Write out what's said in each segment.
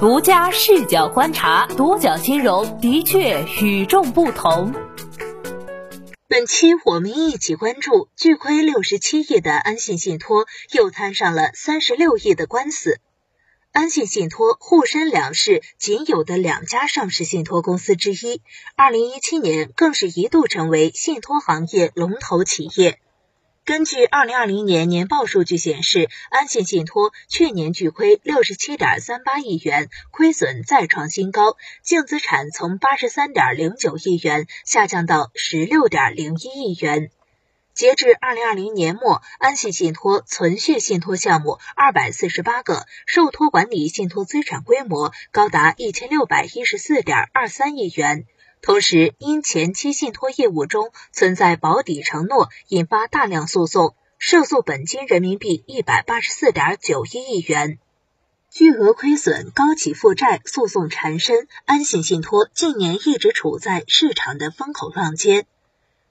独家视角观察，独角金融的确与众不同。本期我们一起关注，巨亏六十七亿的安信信托又摊上了三十六亿的官司。安信信托沪深两市仅有的两家上市信托公司之一，二零一七年更是一度成为信托行业龙头企业。根据二零二零年年报数据显示，安信信托去年巨亏六十七点三八亿元，亏损再创新高，净资产从八十三点零九亿元下降到十六点零一亿元。截至二零二零年末，安信信托存续信托项目二百四十八个，受托管理信托资产规模高达一千六百一十四点二三亿元。同时，因前期信托业务中存在保底承诺，引发大量诉讼，涉诉本金人民币一百八十四点九一亿元，巨额亏损、高企负债、诉讼缠身，安信信托近年一直处在市场的风口浪尖。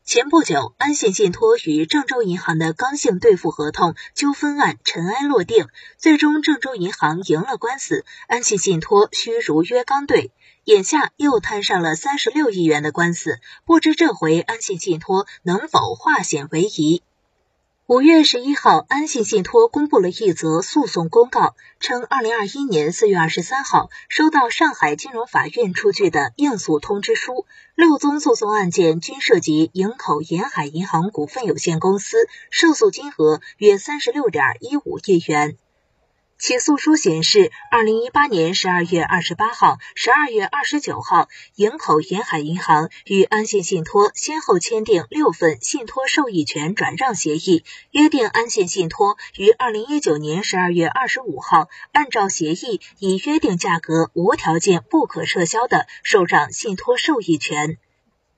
前不久，安信信托与郑州银行的刚性兑付合同纠纷案尘埃落定，最终郑州银行赢了官司，安信信托需如约刚兑。眼下又摊上了三十六亿元的官司，不知这回安信信托能否化险为夷？五月十一号，安信信托公布了一则诉讼公告，称二零二一年四月二十三号收到上海金融法院出具的应诉通知书，六宗诉讼案件均涉及营口沿海银行股份有限公司，涉诉金额约三十六点一五亿元。起诉书显示，二零一八年十二月二十八号、十二月二十九号，营口沿海银行与安信信托先后签订六份信托受益权转让协议，约定安信信托于二零一九年十二月二十五号按照协议以约定价格无条件不可撤销的受让信托受益权。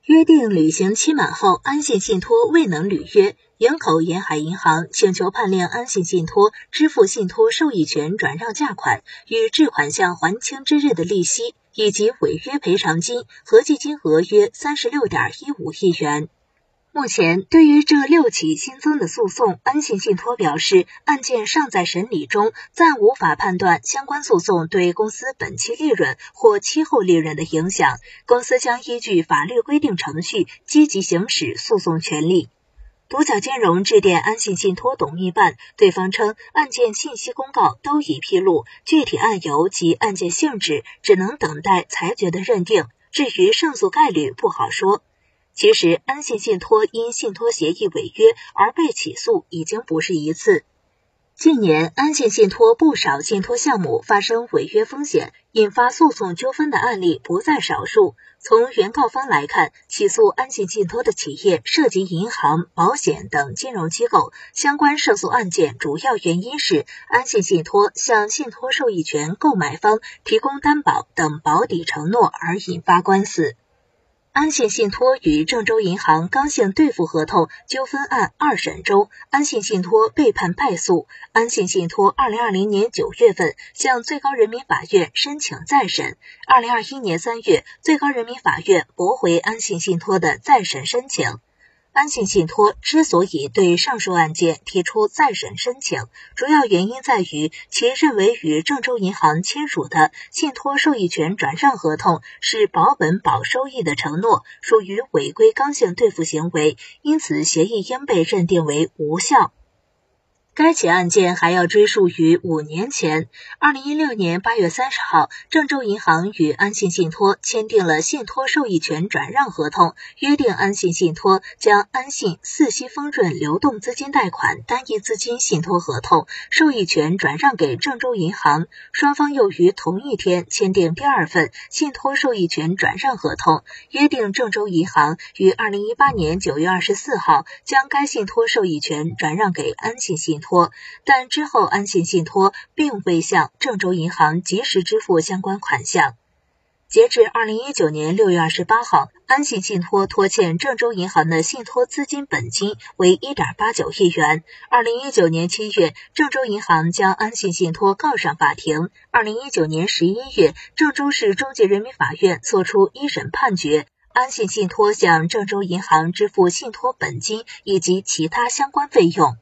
约定履行期满后，安信信托未能履约。营口沿海银行请求判令安信信托支付信托受益权转让价款与至款项还清之日的利息，以及违约赔偿金，合计金额约三十六点一五亿元。目前，对于这六起新增的诉讼，安信信托表示，案件尚在审理中，暂无法判断相关诉讼对公司本期利润或期后利润的影响。公司将依据法律规定程序，积极行使诉讼权利。独角金融致电安信信托董秘办，对方称案件信息公告都已披露，具体案由及案件性质只能等待裁决的认定，至于胜诉概率不好说。其实，安信信托因信托协议违约而被起诉已经不是一次。近年，安信信托不少信托项目发生违约风险，引发诉讼纠纷的案例不在少数。从原告方来看，起诉安信信托的企业涉及银行、保险等金融机构，相关涉诉案件主要原因是安信信托向信托受益权购买方提供担保等保底承诺而引发官司。安信信托与郑州银行刚性兑付合同纠纷案二审中，安信信托被判败诉。安信信托二零二零年九月份向最高人民法院申请再审，二零二一年三月，最高人民法院驳回安信信托的再审申请。安信信托之所以对上述案件提出再审申请，主要原因在于其认为与郑州银行签署的信托受益权转让合同是保本保收益的承诺，属于违规刚性兑付行为，因此协议应被认定为无效。该起案件还要追溯于五年前，二零一六年八月三十号，郑州银行与安信信托签订了信托受益权转让合同，约定安信信托将安信四息丰润流动资金贷款单一资金信托合同受益权转让给郑州银行。双方又于同一天签订第二份信托受益权转让合同，约定郑州银行于二零一八年九月二十四号将该信托受益权转让给安信信托。但之后安信信托并未向郑州银行及时支付相关款项。截至二零一九年六月二十八号，安信信托拖欠郑州银行的信托资金本金为一点八九亿元。二零一九年七月，郑州银行将安信信托告上法庭。二零一九年十一月，郑州市中级人民法院作出一审判决，安信信托向郑州银行支付信托本金以及其他相关费用。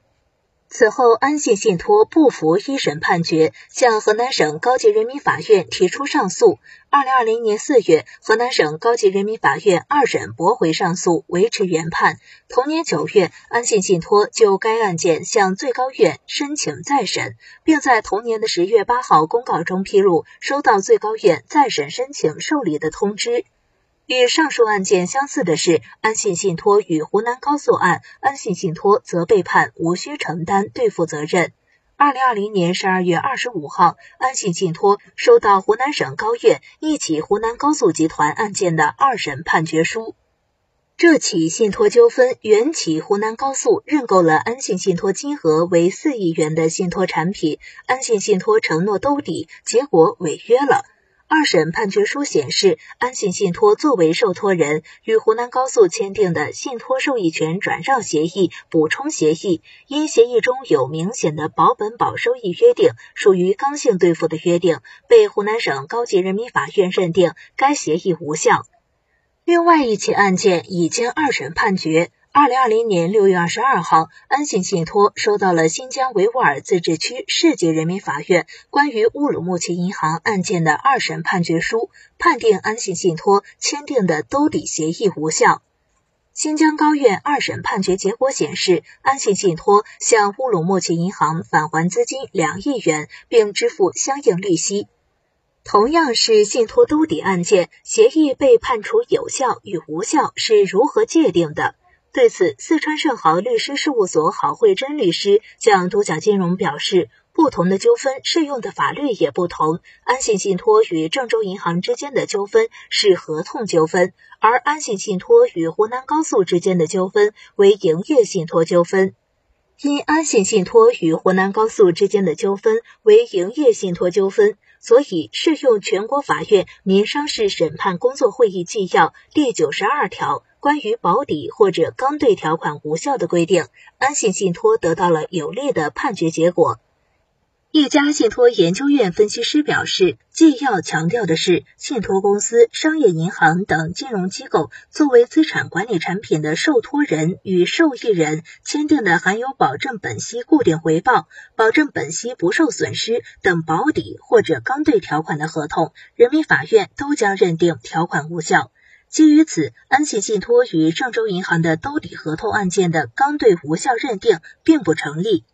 此后，安信信托不服一审判决，向河南省高级人民法院提出上诉。二零二零年四月，河南省高级人民法院二审驳回上诉，维持原判。同年九月，安信信托就该案件向最高院申请再审，并在同年的十月八号公告中披露收到最高院再审申请受理的通知。与上述案件相似的是，安信信托与湖南高速案，安信信托则被判无需承担兑付责任。二零二零年十二月二十五号，安信信托收到湖南省高院一起湖南高速集团案件的二审判决书。这起信托纠纷缘起湖南高速认购了安信信托金额为四亿元的信托产品，安信信托承诺兜底，结果违约了。二审判决书显示，安信信托作为受托人，与湖南高速签订的信托受益权转让协议、补充协议，因协议中有明显的保本保收益约定，属于刚性兑付的约定，被湖南省高级人民法院认定该协议无效。另外一起案件已经二审判决。二零二零年六月二十二号，安信信托收到了新疆维吾尔自治区市级人民法院关于乌鲁木齐银行案件的二审判决书，判定安信信托签订的兜底协议无效。新疆高院二审判决结果显示，安信信托向乌鲁木齐银行返还资金两亿元，并支付相应利息。同样是信托兜底案件，协议被判处有效与无效是如何界定的？对此，四川盛豪律师事务所郝慧珍律师向独角金融表示，不同的纠纷适用的法律也不同。安信信托与郑州银行之间的纠纷是合同纠纷，而安信信托与湖南高速之间的纠纷为营业信托纠纷。因安信信托与湖南高速之间的纠纷为营业信托纠纷，所以适用全国法院民商事审判工作会议纪要第九十二条。关于保底或者刚兑条款无效的规定，安信信托得到了有利的判决结果。一家信托研究院分析师表示，既要强调的是，信托公司、商业银行等金融机构作为资产管理产品的受托人与受益人签订的含有保证本息固定回报、保证本息不受损失等保底或者刚兑条款的合同，人民法院都将认定条款无效。基于此，安信信托与郑州银行的兜底合同案件的刚兑无效认定并不成立。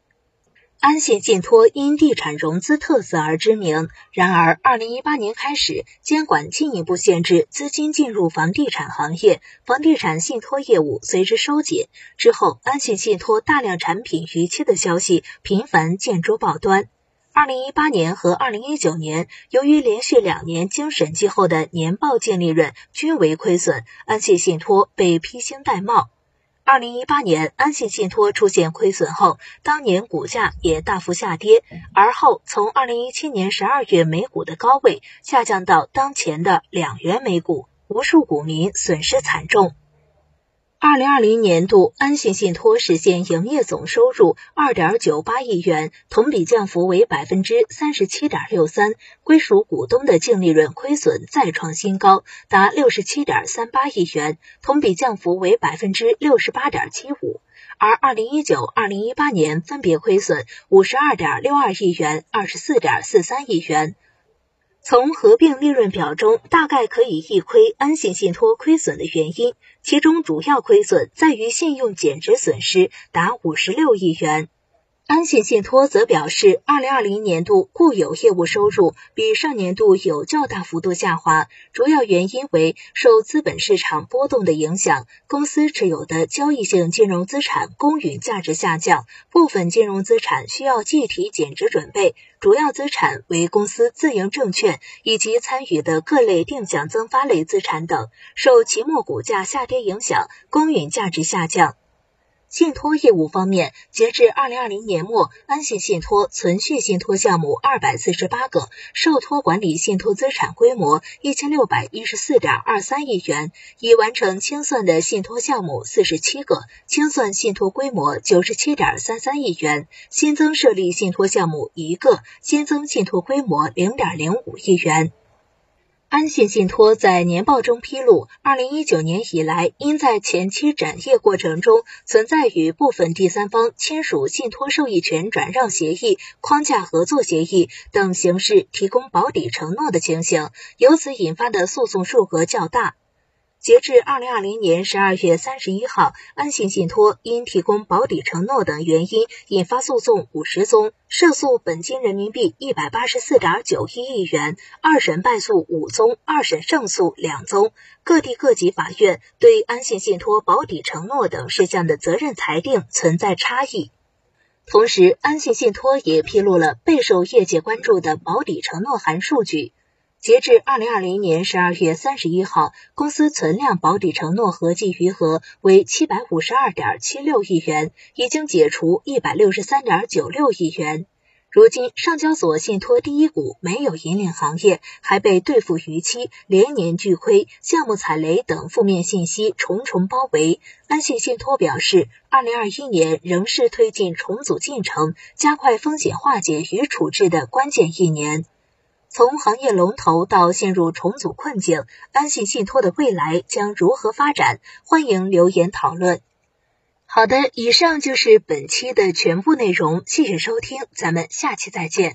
安信信托因地产融资特色而知名，然而，二零一八年开始，监管进一步限制资金进入房地产行业，房地产信托业务随之收紧。之后，安信信托大量产品逾期的消息频繁见诸报端。二零一八年和二零一九年，由于连续两年经审计后的年报净利润均为亏损，安信信托被披星戴帽。二零一八年，安信信托出现亏损后，当年股价也大幅下跌，而后从二零一七年十二月每股的高位下降到当前的两元每股，无数股民损失惨重。二零二零年度，安信信托实现营业总收入二点九八亿元，同比降幅为百分之三十七点六三，归属股东的净利润亏损再创新高，达六十七点三八亿元，同比降幅为百分之六十八点七五。而二零一九、二零一八年分别亏损五十二点六二亿元、二十四点四三亿元。从合并利润表中，大概可以一窥安信信托亏损的原因，其中主要亏损在于信用减值损失，达五十六亿元。安信信托则表示，二零二零年度固有业务收入比上年度有较大幅度下滑，主要原因为受资本市场波动的影响，公司持有的交易性金融资产公允价值下降，部分金融资产需要计提减值准备，主要资产为公司自营证券以及参与的各类定向增发类资产等，受期末股价下跌影响，公允价值下降。信托业务方面，截至二零二零年末，安信信托存续信托项目二百四十八个，受托管理信托资产规模一千六百一十四点二三亿元，已完成清算的信托项目四十七个，清算信托规模九十七点三三亿元，新增设立信托项目一个，新增信托规模零点零五亿元。安信信托在年报中披露，二零一九年以来，因在前期展业过程中存在与部分第三方签署信托受益权转让协议、框架合作协议等形式提供保底承诺的情形，由此引发的诉讼数额较大。截至二零二零年十二月三十一号，安信信托因提供保底承诺等原因引发诉讼五十宗，涉诉本金人民币一百八十四点九一亿元，二审败诉五宗，二审胜诉两宗。各地各级法院对安信信托保底承诺等事项的责任裁定存在差异。同时，安信信托也披露了备受业界关注的保底承诺函数据。截至二零二零年十二月三十一号，公司存量保底承诺合计余额为七百五十二点七六亿元，已经解除一百六十三点九六亿元。如今，上交所信托第一股没有引领行业，还被兑付逾期、连年巨亏、项目踩雷等负面信息重重包围。安信信托表示，二零二一年仍是推进重组进程、加快风险化解与处置的关键一年。从行业龙头到陷入重组困境，安信信托的未来将如何发展？欢迎留言讨论。好的，以上就是本期的全部内容，谢谢收听，咱们下期再见。